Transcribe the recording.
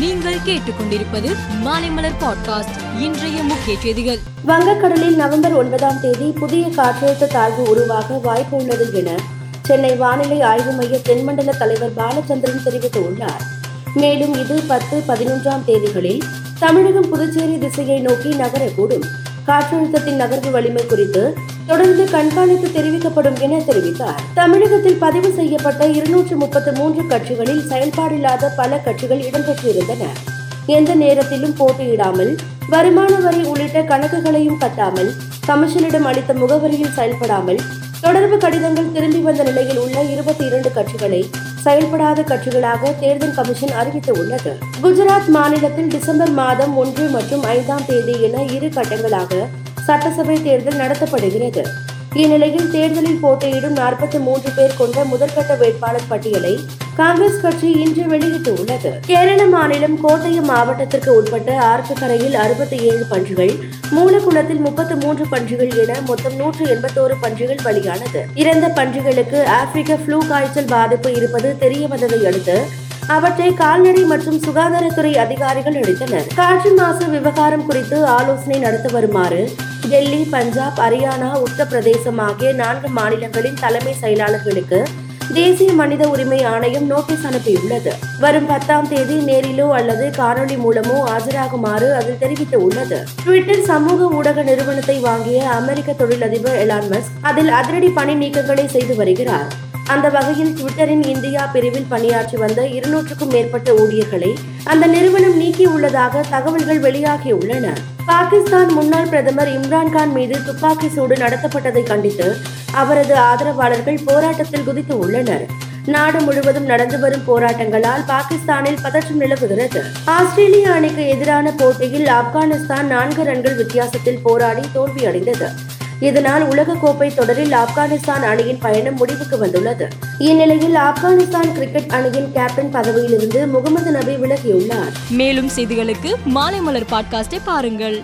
நீங்கள் கேட்டுக்கொண்டிருப்பது மாலைமலர் பாட்காஸ்ட் இன்றைய முக்கிய செய்திகள். வங்கக்கடலில் நவம்பர் ஒன்பதாம் தேதி புதிய காற்றழுத்த தாழ்வு உருவாக வாய்ப்பு உள்ளது என சென்னை வானிலை ஆய்வு மைய தென்மண்டல தலைவர் பாலச்சந்திரன் தெரிவித்துள்ளார். மேலும் இது பத்து பதினொன்றாம் தேதிகளில் தமிழகம் புதுச்சேரி திசையை நோக்கி நகரக்கூடும். காற்றழுத்தத்தின் நகர்வு வலிமை குறித்து தொடர்ந்து கண்காணித்து தெரிவிக்கப்படும் என தெரிவித்தார். தமிழகத்தில் பதிவு செய்யப்பட்ட இருநூற்று முப்பத்தி மூன்று கட்சிகளில் செயல்பாடில்லாத பல கட்சிகள் இடம்பெற்றிருந்தன. எந்த நேரத்திலும் போட்டியிடாமல் வருமான வரி உள்ளிட்ட கணக்குகளையும் கட்டாமல் கமிஷனிடம் அளித்த முகவரியில் செயல்படாமல் தொடர்பு கடிதங்கள் திரும்பி வந்த நிலையில் உள்ள இருபத்தி இரண்டு கட்சிகளை செயல்படாத கட்சிகளாக தேர்தல் கமிஷன் அறிவித்துள்ளது குஜராத் மாநிலத்தில் டிசம்பர் மாதம் ஒன்று மற்றும் ஐந்தாம் தேதி என இரு கட்டங்களாக சட்டசபை தேர்தல் நடத்தப்படுகிறது. இந்நிலையில் தேர்தலில் போட்டியிடும் நாற்பத்தி மூன்று பேர் கொண்ட முதற்கட்ட வேட்பாளர் பட்டியலை காங்கிரஸ் கட்சி இன்று வெளியிட்டுள்ளது. கேரள மாநிலம் கோட்டயம் மாவட்டத்திற்கு உட்பட்ட ஆற்றுக்கரையில் அறுபத்தி ஏழு பன்றிகள் மூலக்குளத்தில் முப்பத்தி மூன்று பன்றிகள் என மொத்தம் நூற்று எண்பத்தோரு பன்றிகள் பலியானது. இறந்த பன்றிகளுக்கு ஆப்பிரிக்க ஃப்ளூ காய்ச்சல் பாதிப்பு இருப்பது தெரிய வந்ததை அடுத்து அவற்றை கால்நடை மற்றும் சுகாதாரத்துறை அதிகாரிகள் அளித்தனர் காற்று மாசு விவகாரம் குறித்து ஆலோசனை நடத்த வருமாறு டெல்லி பஞ்சாப் ஹரியானா உத்தரப்பிரதேசம் ஆகிய நான்கு மாநிலங்களின் தலைமை செயலாளர்களுக்கு தேசிய மனித உரிமை ஆணையம் நோட்டீஸ் அனுப்பியுள்ளது. வரும் பத்தாம் தேதி நேரிலோ அல்லது காணொலி மூலமோ ஆஜராகுமாறு அதில் தெரிவித்துள்ளது. ட்விட்டர் சமூக ஊடக நிறுவனத்தை வாங்கிய அமெரிக்க தொழிலதிபர் எலான் மஸ்க் அதில் அதிரடி பணி நீக்கங்களை செய்து வருகிறார். அந்த வகையில் ட்விட்டரின் இந்தியா பிரிவில் பணியாற்றி வந்த இருநூற்றுக்கும் மேற்பட்ட ஊழியர்களை அந்த நிறுவனம் நீக்கியுள்ளதாக தகவல்கள் வெளியாகியுள்ளன. பாகிஸ்தான் முன்னாள் பிரதமர் இம்ரான்கான் மீது துப்பாக்கி சூடு நடத்தப்பட்டதை கண்டித்து அவரது ஆதரவாளர்கள் போராட்டத்தில் குதித்து உள்ளனர். நாடு முழுவதும் நடந்து வரும் போராட்டங்களால் பாகிஸ்தானில் பதற்றம் நிலவுகிறது. ஆஸ்திரேலிய அணிக்கு எதிரான போட்டியில் ஆப்கானிஸ்தான் நான்கு ரன்கள் வித்தியாசத்தில் போராடி தோல்வியடைந்தது. இதனால் உலகக்கோப்பை தொடரில் ஆப்கானிஸ்தான் அணியின் பயணம் முடிவுக்கு வந்துள்ளது. இந்நிலையில் ஆப்கானிஸ்தான் கிரிக்கெட் அணியின் கேப்டன் பதவியிலிருந்து முகமது நபி விலகியுள்ளார். மேலும் செய்திகளுக்கு மாலை மலர் பாட்காஸ்டை பாருங்கள்.